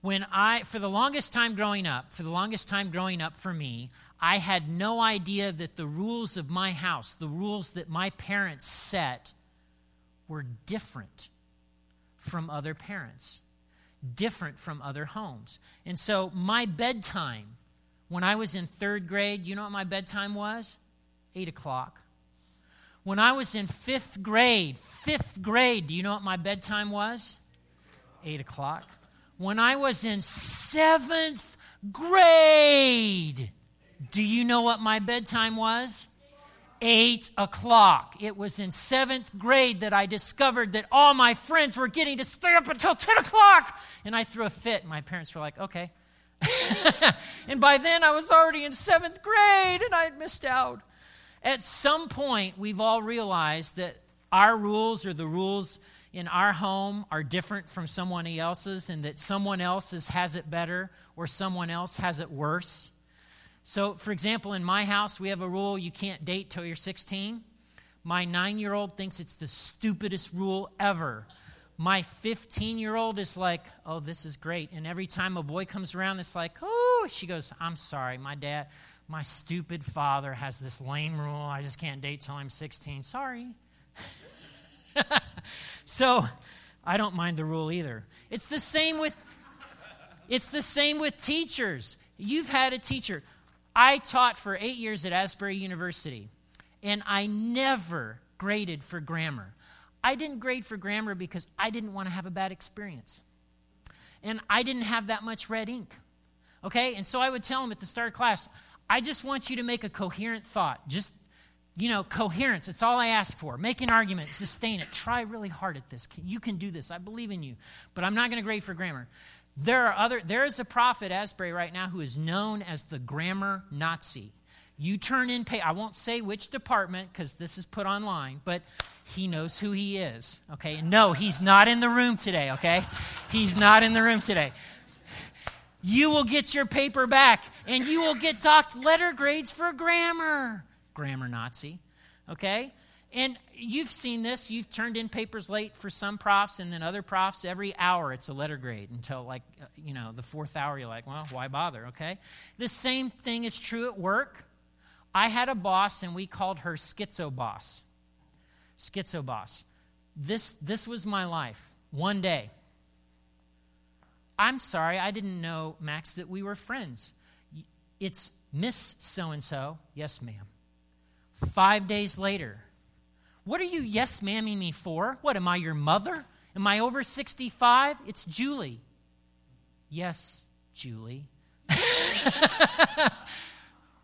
when I, for the longest time growing up, for the longest time growing up for me, I had no idea that the rules of my house, the rules that my parents set, were different from other parents, different from other homes. And so my bedtime, when I was in third grade, you know what my bedtime was? Eight o'clock. When I was in fifth grade, fifth grade, do you know what my bedtime was? Eight o'clock. When I was in seventh grade, do you know what my bedtime was? Eight o'clock. It was in seventh grade that I discovered that all my friends were getting to stay up until 10 o'clock. And I threw a fit. My parents were like, okay. and by then I was already in seventh grade and I had missed out. At some point, we've all realized that our rules are the rules in our home are different from someone else's and that someone else's has it better or someone else has it worse. So, for example, in my house, we have a rule you can't date till you're 16. My nine year old thinks it's the stupidest rule ever. My 15 year old is like, oh, this is great. And every time a boy comes around, it's like, oh, she goes, I'm sorry, my dad, my stupid father has this lame rule. I just can't date till I'm 16. Sorry. so I don't mind the rule either. It's the same with it's the same with teachers. You've had a teacher. I taught for 8 years at Asbury University and I never graded for grammar. I didn't grade for grammar because I didn't want to have a bad experience. And I didn't have that much red ink. Okay? And so I would tell them at the start of class, I just want you to make a coherent thought. Just you know, coherence. It's all I ask for. Make an argument, sustain it. Try really hard at this. You can do this. I believe in you. But I'm not going to grade for grammar. There are other there is a prophet Asbury right now who is known as the grammar Nazi. You turn in pay I won't say which department cuz this is put online, but he knows who he is. Okay? No, he's not in the room today, okay? He's not in the room today. You will get your paper back and you will get docked letter grades for grammar grammar Nazi. Okay? And you've seen this. You've turned in papers late for some profs, and then other profs, every hour it's a letter grade until, like, uh, you know, the fourth hour, you're like, well, why bother? Okay? The same thing is true at work. I had a boss, and we called her Schizo Boss. Schizo Boss. This, this was my life. One day. I'm sorry, I didn't know, Max, that we were friends. It's Miss So and so. Yes, ma'am. Five days later, what are you yes mamming me for? What, am I your mother? Am I over 65? It's Julie. Yes, Julie.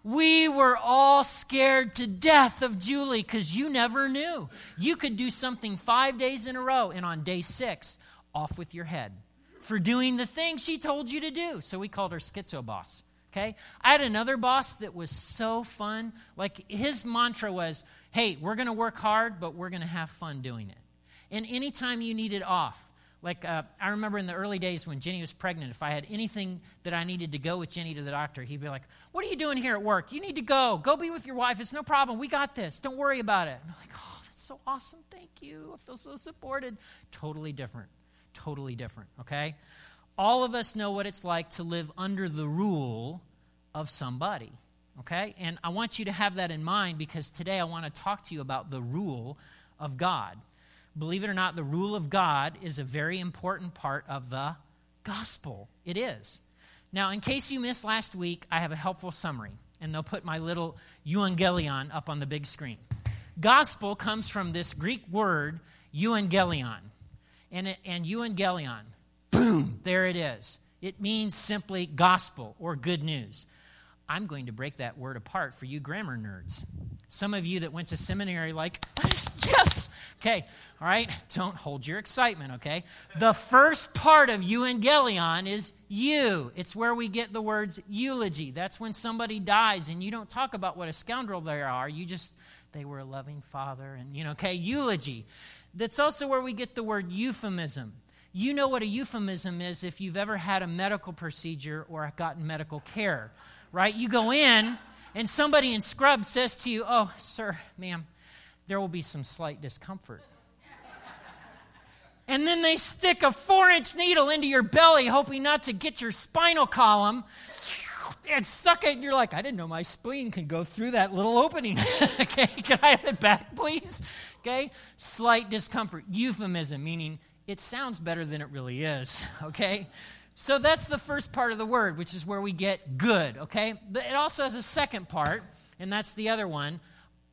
we were all scared to death of Julie because you never knew. You could do something five days in a row, and on day six, off with your head for doing the thing she told you to do. So we called her Schizo Boss. Okay? I had another boss that was so fun. Like his mantra was, hey, we're going to work hard, but we're going to have fun doing it. And anytime you needed off, like uh, I remember in the early days when Jenny was pregnant, if I had anything that I needed to go with Jenny to the doctor, he'd be like, What are you doing here at work? You need to go. Go be with your wife. It's no problem. We got this. Don't worry about it. I'm like, Oh, that's so awesome. Thank you. I feel so supported. Totally different. Totally different. Okay? All of us know what it's like to live under the rule of somebody. Okay? And I want you to have that in mind because today I want to talk to you about the rule of God. Believe it or not, the rule of God is a very important part of the gospel. It is. Now, in case you missed last week, I have a helpful summary, and they'll put my little euangelion up on the big screen. Gospel comes from this Greek word, euangelion. And, and euangelion boom, there it is. It means simply gospel or good news. I'm going to break that word apart for you grammar nerds. Some of you that went to seminary, like, yes, okay, all right, don't hold your excitement, okay? The first part of euangelion is you. It's where we get the words eulogy. That's when somebody dies and you don't talk about what a scoundrel they are, you just, they were a loving father, and, you know, okay, eulogy. That's also where we get the word euphemism. You know what a euphemism is if you've ever had a medical procedure or gotten medical care, right? You go in and somebody in scrub says to you, Oh, sir, ma'am, there will be some slight discomfort. and then they stick a four inch needle into your belly, hoping not to get your spinal column. And suck it, and you're like, I didn't know my spleen could go through that little opening. okay, can I have it back, please? Okay, slight discomfort. Euphemism, meaning it sounds better than it really is. Okay, so that's the first part of the word, which is where we get good. Okay, it also has a second part, and that's the other one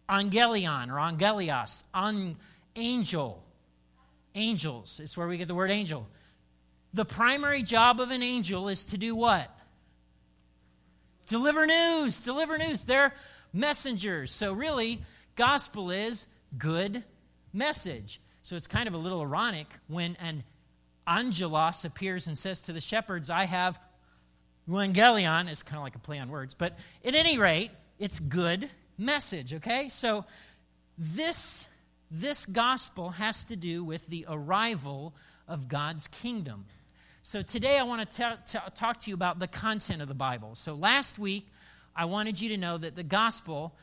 angelion or angelios, an angel angels. It's where we get the word angel. The primary job of an angel is to do what? Deliver news. Deliver news. They're messengers. So, really, gospel is good message. So, it's kind of a little ironic when an angelos appears and says to the shepherds, I have evangelion. It's kind of like a play on words. But at any rate, it's good message, okay? So, this this gospel has to do with the arrival of God's kingdom. So today I want to t- t- talk to you about the content of the Bible. So last week I wanted you to know that the gospel,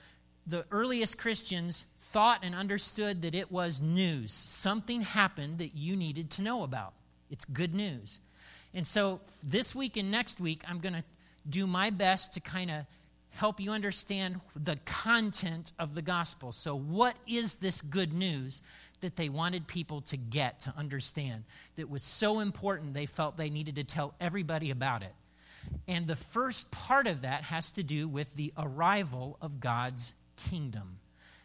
the earliest Christians thought and understood that it was news. Something happened that you needed to know about. It's good news. And so this week and next week I'm going to do my best to kind of help you understand the content of the gospel. So, what is this good news that they wanted people to get, to understand, that was so important they felt they needed to tell everybody about it? And the first part of that has to do with the arrival of God's kingdom,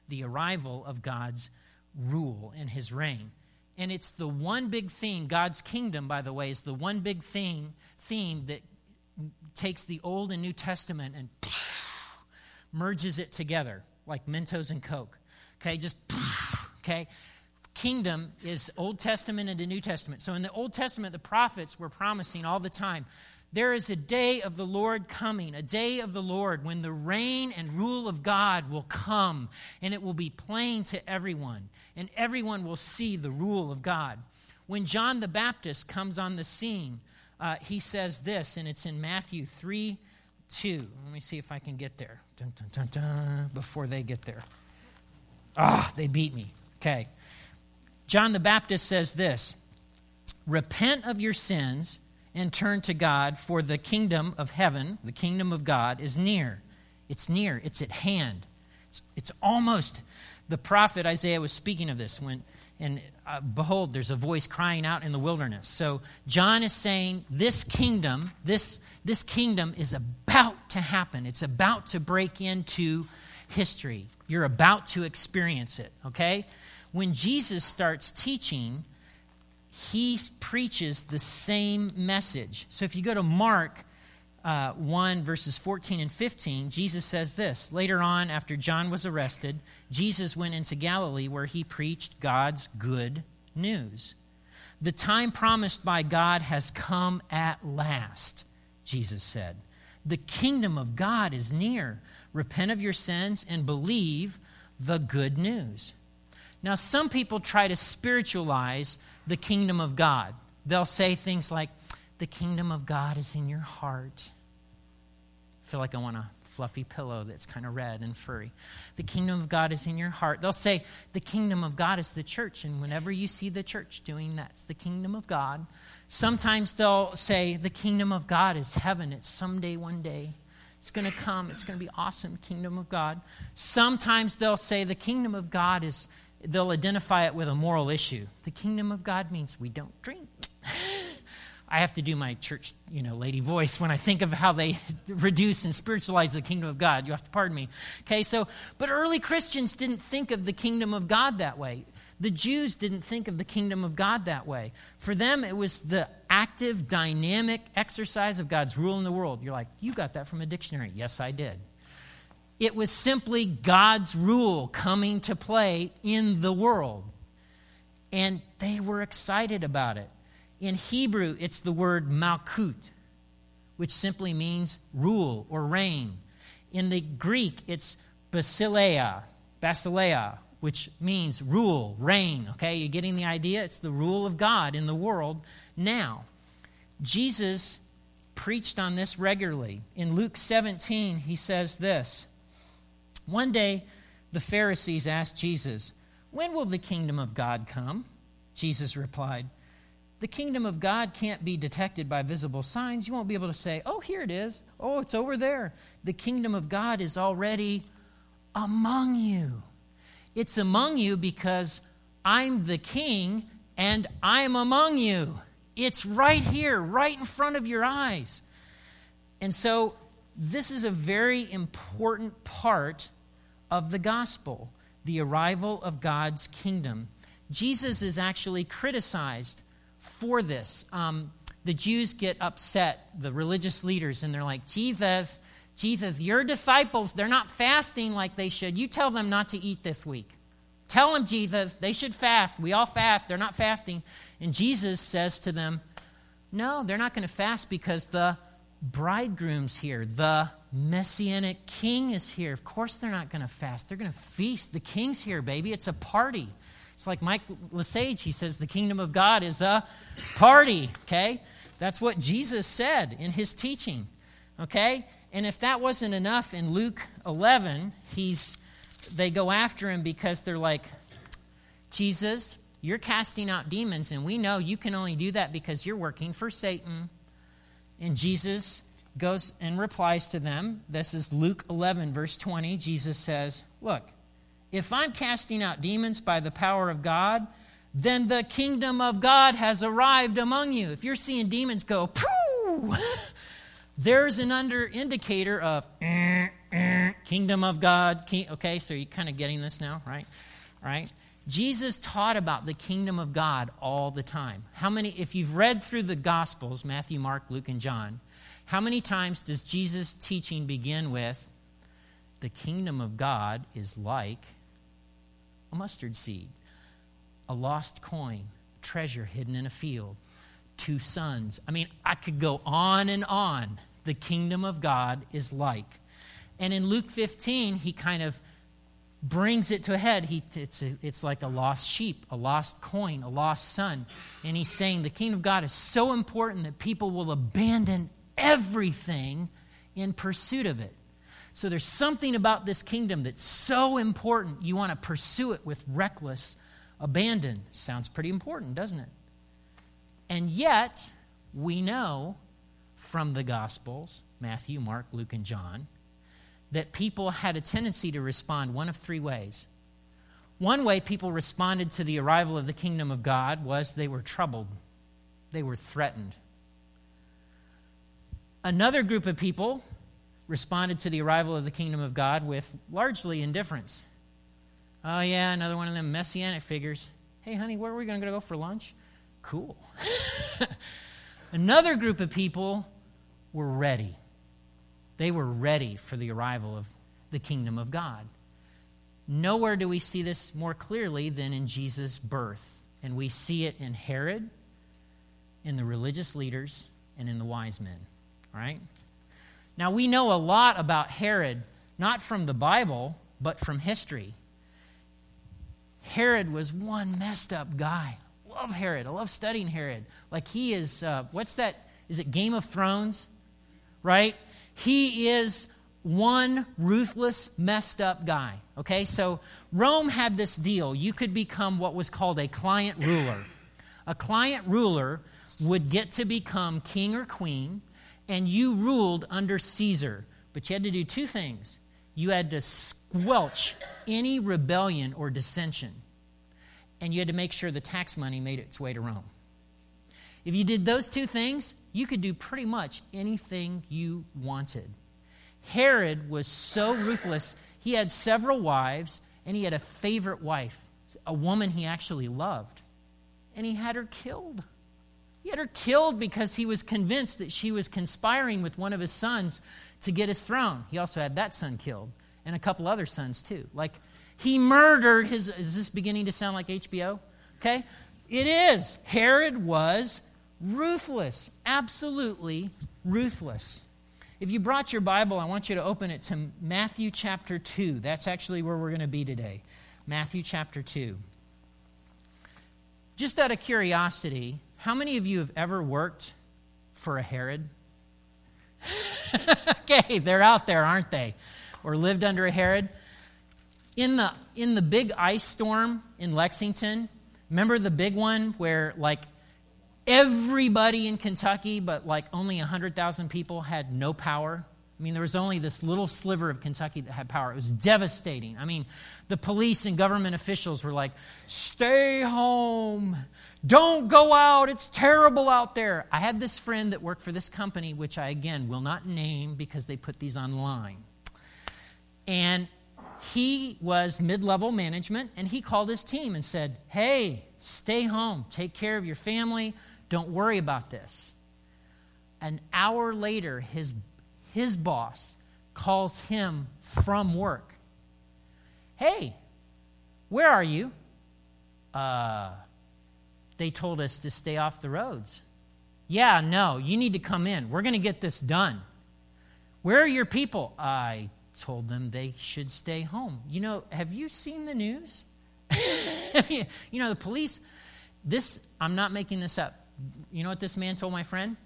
the arrival of God's rule and his reign. And it's the one big theme, God's kingdom, by the way, is the one big theme, theme that takes the Old and New Testament and merges it together like Mentos and Coke. Okay, just, okay. Kingdom is Old Testament and the New Testament. So in the Old Testament, the prophets were promising all the time there is a day of the Lord coming, a day of the Lord when the reign and rule of God will come and it will be plain to everyone, and everyone will see the rule of God. When John the Baptist comes on the scene, uh, he says this, and it's in Matthew 3 2. Let me see if I can get there dun, dun, dun, before they get there. Ah, they beat me. Okay. John the Baptist says this Repent of your sins and turn to God, for the kingdom of heaven, the kingdom of God, is near. It's near, it's at hand. It's, it's almost, the prophet Isaiah was speaking of this when and uh, behold, there's a voice crying out in the wilderness. So John is saying, this kingdom, this, this kingdom is about to happen. It's about to break into history. You're about to experience it, okay? When Jesus starts teaching, he preaches the same message. So if you go to Mark uh, 1, verses 14 and 15, Jesus says this. Later on, after John was arrested, Jesus went into Galilee where he preached God's good news. The time promised by God has come at last, Jesus said. The kingdom of God is near. Repent of your sins and believe the good news. Now, some people try to spiritualize the kingdom of God. They'll say things like, the kingdom of God is in your heart. I feel like I want a fluffy pillow that's kind of red and furry. The kingdom of God is in your heart. They'll say, the kingdom of God is the church. And whenever you see the church doing that, it's the kingdom of God. Sometimes they'll say, the kingdom of God is heaven. It's someday, one day. It's going to come. It's going to be awesome, kingdom of God. Sometimes they'll say, the kingdom of God is, they'll identify it with a moral issue. The kingdom of God means we don't drink. I have to do my church, you know, lady voice when I think of how they reduce and spiritualize the kingdom of God. You have to pardon me. Okay, so, but early Christians didn't think of the kingdom of God that way. The Jews didn't think of the kingdom of God that way. For them, it was the active, dynamic exercise of God's rule in the world. You're like, you got that from a dictionary. Yes, I did. It was simply God's rule coming to play in the world. And they were excited about it. In Hebrew, it's the word malkut, which simply means rule or reign. In the Greek, it's basileia, basileia, which means rule, reign. Okay, you're getting the idea? It's the rule of God in the world now. Jesus preached on this regularly. In Luke 17, he says this One day, the Pharisees asked Jesus, When will the kingdom of God come? Jesus replied. The kingdom of God can't be detected by visible signs. You won't be able to say, oh, here it is. Oh, it's over there. The kingdom of God is already among you. It's among you because I'm the king and I'm among you. It's right here, right in front of your eyes. And so, this is a very important part of the gospel the arrival of God's kingdom. Jesus is actually criticized for this. Um, the Jews get upset, the religious leaders, and they're like, Jesus, Jesus, your disciples, they're not fasting like they should. You tell them not to eat this week. Tell them, Jesus, they should fast. We all fast. They're not fasting. And Jesus says to them, No, they're not going to fast because the bridegroom's here. The messianic king is here. Of course, they're not going to fast. They're going to feast. The king's here, baby. It's a party. It's like Mike Lesage, he says the kingdom of God is a party, okay? That's what Jesus said in his teaching, okay? And if that wasn't enough in Luke 11, he's they go after him because they're like, Jesus, you're casting out demons, and we know you can only do that because you're working for Satan. And Jesus goes and replies to them. This is Luke 11, verse 20. Jesus says, Look, if I'm casting out demons by the power of God, then the kingdom of God has arrived among you. If you're seeing demons go, Pooh! there's an under indicator of eh, eh, kingdom of God. King, okay, so you're kind of getting this now, right? Right? Jesus taught about the kingdom of God all the time. How many, if you've read through the Gospels, Matthew, Mark, Luke, and John, how many times does Jesus' teaching begin with, the kingdom of God is like a mustard seed, a lost coin, treasure hidden in a field, two sons. I mean, I could go on and on. The kingdom of God is like. And in Luke 15, he kind of brings it to a head. He, it's, a, it's like a lost sheep, a lost coin, a lost son. And he's saying the kingdom of God is so important that people will abandon everything in pursuit of it. So there's something about this kingdom that's so important, you want to pursue it with reckless abandon. Sounds pretty important, doesn't it? And yet, we know from the Gospels Matthew, Mark, Luke, and John that people had a tendency to respond one of three ways. One way people responded to the arrival of the kingdom of God was they were troubled, they were threatened. Another group of people responded to the arrival of the kingdom of God with largely indifference. Oh, yeah, another one of them messianic figures. Hey, honey, where are we going to go for lunch? Cool. another group of people were ready. They were ready for the arrival of the kingdom of God. Nowhere do we see this more clearly than in Jesus' birth. And we see it in Herod, in the religious leaders, and in the wise men. Right? Now, we know a lot about Herod, not from the Bible, but from history. Herod was one messed up guy. Love Herod. I love studying Herod. Like he is, uh, what's that? Is it Game of Thrones? Right? He is one ruthless, messed up guy. Okay, so Rome had this deal. You could become what was called a client ruler. A client ruler would get to become king or queen and you ruled under Caesar. But you had to do two things you had to squelch any rebellion or dissension, and you had to make sure the tax money made its way to Rome. If you did those two things, you could do pretty much anything you wanted. Herod was so ruthless, he had several wives, and he had a favorite wife, a woman he actually loved, and he had her killed. He had her killed because he was convinced that she was conspiring with one of his sons to get his throne. He also had that son killed and a couple other sons too. Like he murdered his. Is this beginning to sound like HBO? Okay. It is. Herod was ruthless, absolutely ruthless. If you brought your Bible, I want you to open it to Matthew chapter 2. That's actually where we're going to be today. Matthew chapter 2. Just out of curiosity, how many of you have ever worked for a Herod? okay, they're out there, aren't they? Or lived under a Herod? In the, in the big ice storm in Lexington, Remember the big one where, like, everybody in Kentucky, but like only 100,000 people had no power? I mean, there was only this little sliver of Kentucky that had power. It was devastating. I mean, the police and government officials were like, stay home. Don't go out. It's terrible out there. I had this friend that worked for this company, which I, again, will not name because they put these online. And he was mid level management, and he called his team and said, Hey, stay home. Take care of your family. Don't worry about this. An hour later, his his boss calls him from work. Hey, where are you? Uh, they told us to stay off the roads. Yeah, no, you need to come in. We're going to get this done. Where are your people? I told them they should stay home. You know, have you seen the news? you know, the police, this, I'm not making this up. You know what this man told my friend?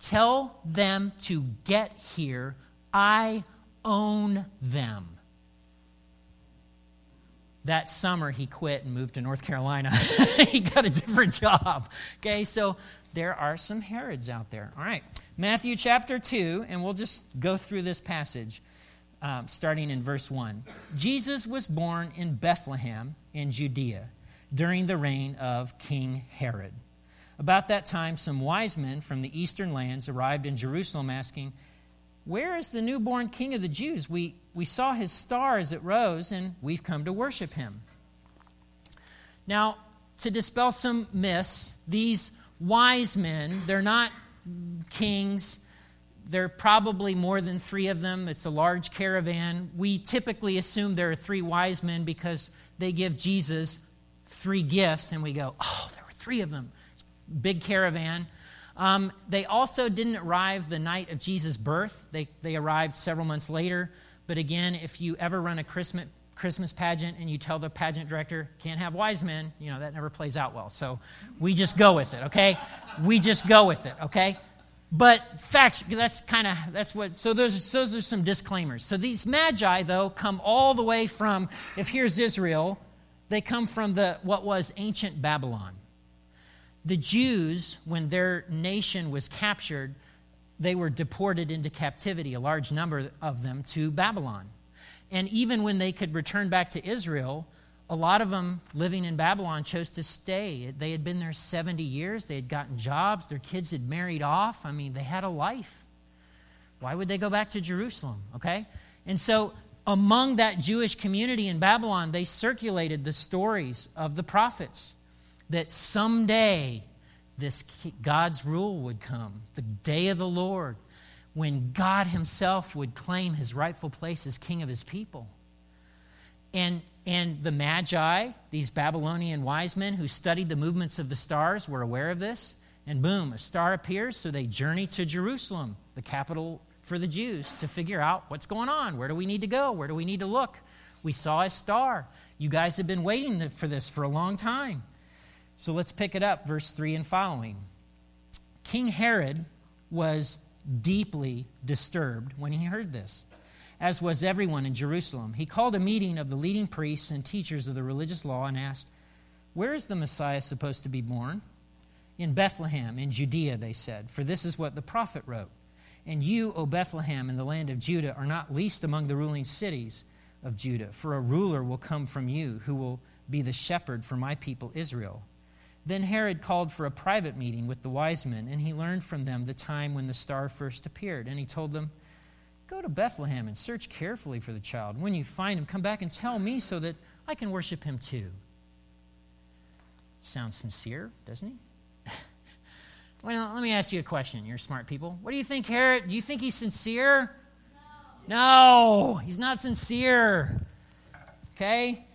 Tell them to get here. I own them. That summer, he quit and moved to North Carolina. he got a different job. Okay, so there are some Herods out there. All right, Matthew chapter 2, and we'll just go through this passage um, starting in verse 1. Jesus was born in Bethlehem in Judea during the reign of King Herod. About that time, some wise men from the eastern lands arrived in Jerusalem asking, Where is the newborn king of the Jews? We, we saw his star as it rose, and we've come to worship him. Now, to dispel some myths, these wise men, they're not kings. There are probably more than three of them. It's a large caravan. We typically assume there are three wise men because they give Jesus three gifts, and we go, oh, there were three of them big caravan. Um, they also didn't arrive the night of Jesus' birth, they, they arrived several months later. But again, if you ever run a Christmas, Christmas pageant and you tell the pageant director, can't have wise men, you know, that never plays out well. So we just go with it, okay? We just go with it, okay? But facts, that's kind of, that's what, so those, those are some disclaimers. So these magi, though, come all the way from, if here's Israel, they come from the, what was ancient Babylon the Jews, when their nation was captured, they were deported into captivity, a large number of them to Babylon. And even when they could return back to Israel, a lot of them living in Babylon chose to stay. They had been there 70 years, they had gotten jobs, their kids had married off. I mean, they had a life. Why would they go back to Jerusalem? Okay? And so, among that Jewish community in Babylon, they circulated the stories of the prophets that someday this God's rule would come, the day of the Lord, when God Himself would claim His rightful place as King of His people. And, and the Magi, these Babylonian wise men who studied the movements of the stars, were aware of this. And boom, a star appears, so they journey to Jerusalem, the capital for the Jews, to figure out what's going on. Where do we need to go? Where do we need to look? We saw a star. You guys have been waiting for this for a long time. So let's pick it up, verse 3 and following. King Herod was deeply disturbed when he heard this, as was everyone in Jerusalem. He called a meeting of the leading priests and teachers of the religious law and asked, Where is the Messiah supposed to be born? In Bethlehem, in Judea, they said, for this is what the prophet wrote. And you, O Bethlehem, in the land of Judah, are not least among the ruling cities of Judah, for a ruler will come from you who will be the shepherd for my people Israel. Then Herod called for a private meeting with the wise men, and he learned from them the time when the star first appeared. And he told them, Go to Bethlehem and search carefully for the child. When you find him, come back and tell me so that I can worship him too. Sounds sincere, doesn't he? well, let me ask you a question. You're smart people. What do you think, Herod? Do you think he's sincere? No. No, he's not sincere. Okay?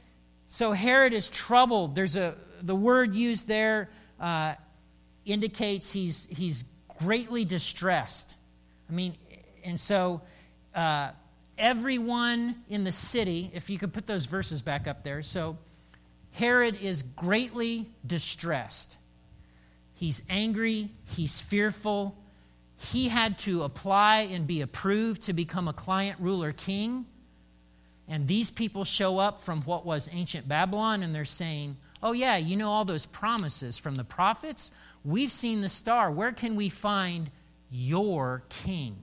So Herod is troubled. There's a the word used there uh, indicates he's, he's greatly distressed. I mean, and so uh, everyone in the city, if you could put those verses back up there. So Herod is greatly distressed. He's angry, he's fearful. He had to apply and be approved to become a client ruler king. And these people show up from what was ancient Babylon and they're saying, Oh, yeah, you know all those promises from the prophets? We've seen the star. Where can we find your king?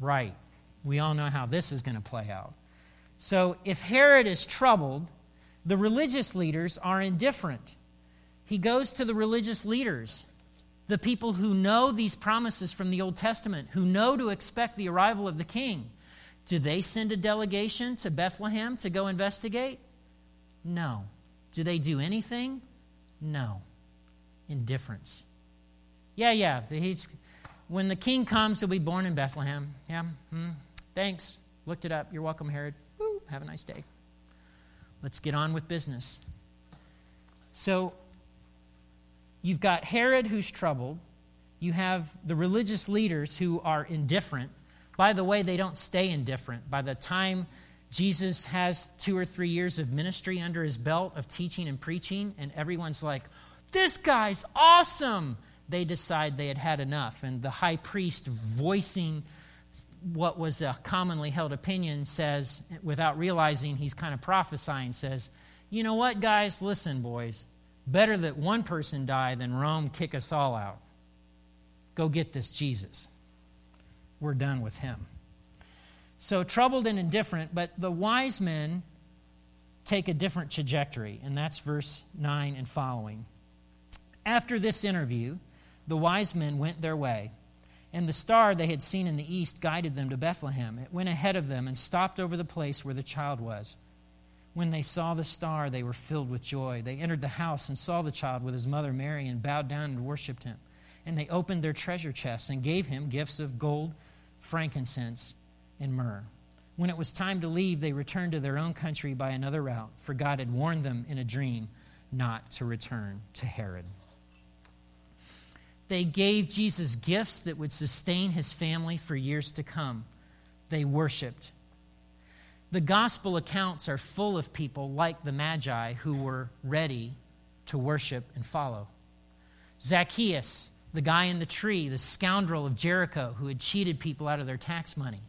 Right. We all know how this is going to play out. So, if Herod is troubled, the religious leaders are indifferent. He goes to the religious leaders, the people who know these promises from the Old Testament, who know to expect the arrival of the king. Do they send a delegation to Bethlehem to go investigate? No. Do they do anything? No. Indifference. Yeah, yeah. He's, when the king comes, he'll be born in Bethlehem. Yeah. Hmm. Thanks. Looked it up. You're welcome, Herod. Woo. Have a nice day. Let's get on with business. So, you've got Herod who's troubled. You have the religious leaders who are indifferent. By the way, they don't stay indifferent. By the time Jesus has two or three years of ministry under his belt of teaching and preaching, and everyone's like, This guy's awesome. They decide they had had enough. And the high priest, voicing what was a commonly held opinion, says, without realizing he's kind of prophesying, says, You know what, guys? Listen, boys. Better that one person die than Rome kick us all out. Go get this Jesus. We're done with him. So troubled and indifferent, but the wise men take a different trajectory, and that's verse 9 and following. After this interview, the wise men went their way, and the star they had seen in the east guided them to Bethlehem. It went ahead of them and stopped over the place where the child was. When they saw the star, they were filled with joy. They entered the house and saw the child with his mother Mary and bowed down and worshiped him. And they opened their treasure chests and gave him gifts of gold, frankincense, and myrrh. When it was time to leave, they returned to their own country by another route, for God had warned them in a dream not to return to Herod. They gave Jesus gifts that would sustain his family for years to come. They worshiped. The gospel accounts are full of people like the Magi who were ready to worship and follow. Zacchaeus, the guy in the tree, the scoundrel of Jericho who had cheated people out of their tax money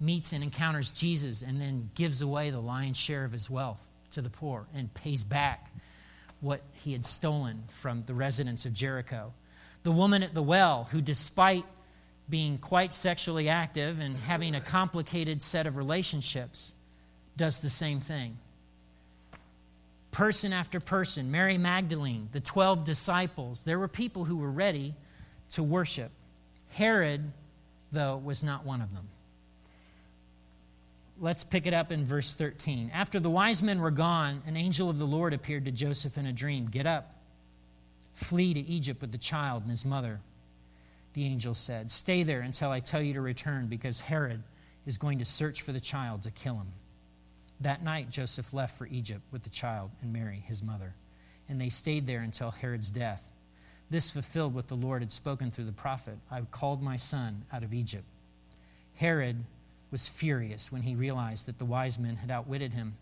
meets and encounters Jesus and then gives away the lion's share of his wealth to the poor and pays back what he had stolen from the residents of Jericho. The woman at the well, who, despite being quite sexually active and having a complicated set of relationships, does the same thing. Person after person, Mary Magdalene, the 12 disciples, there were people who were ready to worship. Herod, though, was not one of them. Let's pick it up in verse 13. After the wise men were gone, an angel of the Lord appeared to Joseph in a dream. Get up, flee to Egypt with the child and his mother. The angel said, Stay there until I tell you to return, because Herod is going to search for the child to kill him. That night, Joseph left for Egypt with the child and Mary, his mother, and they stayed there until Herod's death. This fulfilled what the Lord had spoken through the prophet I've called my son out of Egypt. Herod was furious when he realized that the wise men had outwitted him.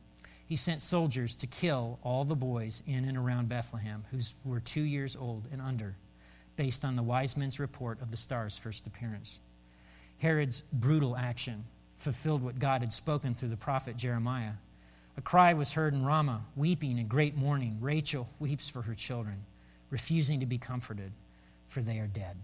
He sent soldiers to kill all the boys in and around Bethlehem who were two years old and under, based on the wise men's report of the star's first appearance. Herod's brutal action fulfilled what God had spoken through the prophet Jeremiah. A cry was heard in Ramah, weeping and great mourning. Rachel weeps for her children, refusing to be comforted, for they are dead.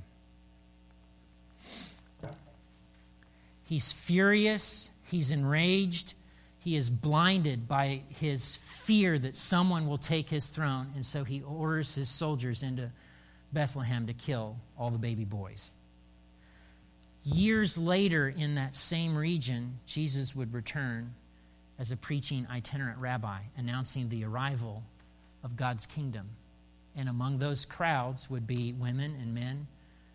He's furious, he's enraged, he is blinded by his fear that someone will take his throne, and so he orders his soldiers into Bethlehem to kill all the baby boys. Years later, in that same region, Jesus would return as a preaching itinerant rabbi, announcing the arrival of God's kingdom. And among those crowds would be women and men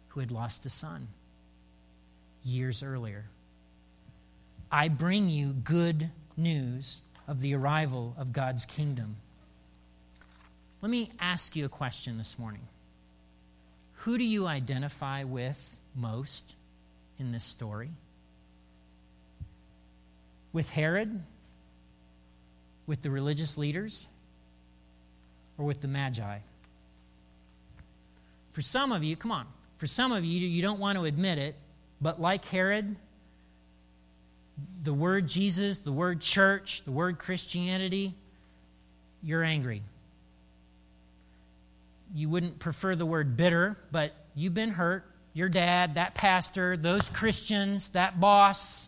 who had lost a son years earlier. I bring you good news of the arrival of God's kingdom. Let me ask you a question this morning. Who do you identify with most in this story? With Herod? With the religious leaders? Or with the Magi? For some of you, come on, for some of you, you don't want to admit it, but like Herod, the word Jesus, the word church, the word Christianity you're angry. You wouldn't prefer the word bitter, but you've been hurt. Your dad, that pastor, those Christians, that boss.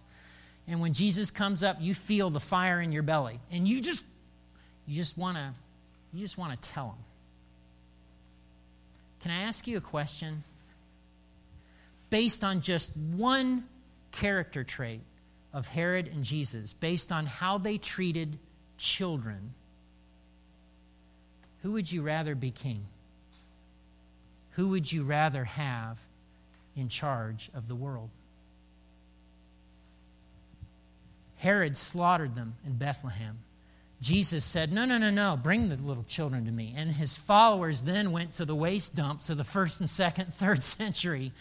And when Jesus comes up, you feel the fire in your belly. And you just you just want to you just want to tell him. Can I ask you a question? Based on just one character trait of Herod and Jesus, based on how they treated children, who would you rather be king? Who would you rather have in charge of the world? Herod slaughtered them in Bethlehem. Jesus said, No, no, no, no, bring the little children to me. And his followers then went to the waste dumps of the first and second, third century,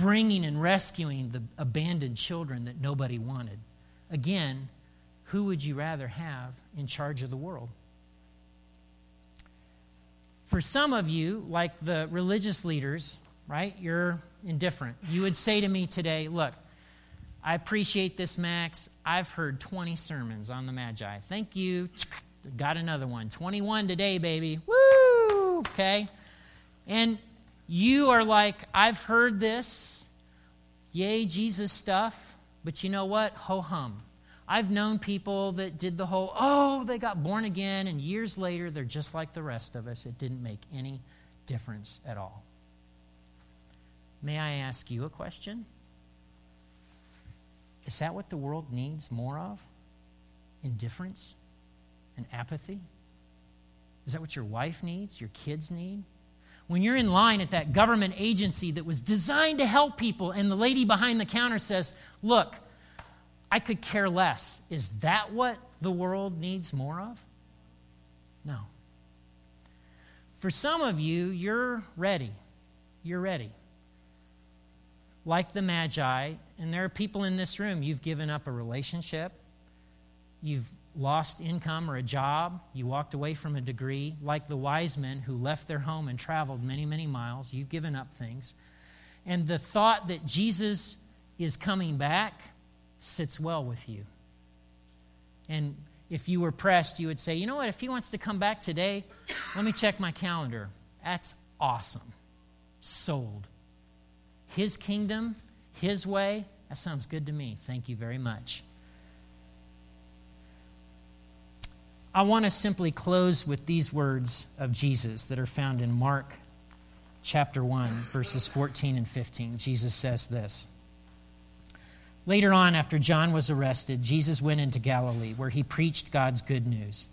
bringing and rescuing the abandoned children that nobody wanted. Again, who would you rather have in charge of the world? For some of you, like the religious leaders, right, you're indifferent. You would say to me today, Look, I appreciate this, Max. I've heard 20 sermons on the Magi. Thank you. Got another one. 21 today, baby. Woo! Okay. And you are like, I've heard this. Yay, Jesus stuff. But you know what? Ho hum. I've known people that did the whole, oh, they got born again, and years later, they're just like the rest of us. It didn't make any difference at all. May I ask you a question? Is that what the world needs more of? Indifference and apathy? Is that what your wife needs, your kids need? When you're in line at that government agency that was designed to help people, and the lady behind the counter says, Look, I could care less. Is that what the world needs more of? No. For some of you, you're ready. You're ready. Like the Magi, and there are people in this room, you've given up a relationship, you've lost income or a job, you walked away from a degree, like the wise men who left their home and traveled many, many miles, you've given up things. And the thought that Jesus is coming back sits well with you. And if you were pressed, you would say, you know what, if he wants to come back today, let me check my calendar. That's awesome. Sold. His kingdom, his way, that sounds good to me. Thank you very much. I want to simply close with these words of Jesus that are found in Mark chapter 1, verses 14 and 15. Jesus says this. Later on, after John was arrested, Jesus went into Galilee, where he preached God's good news.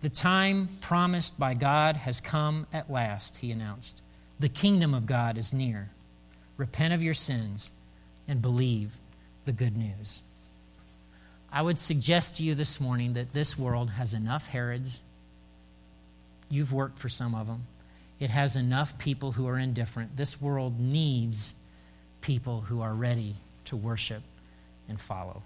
The time promised by God has come at last, he announced. The kingdom of God is near. Repent of your sins and believe the good news. I would suggest to you this morning that this world has enough Herods. You've worked for some of them. It has enough people who are indifferent. This world needs people who are ready to worship and follow.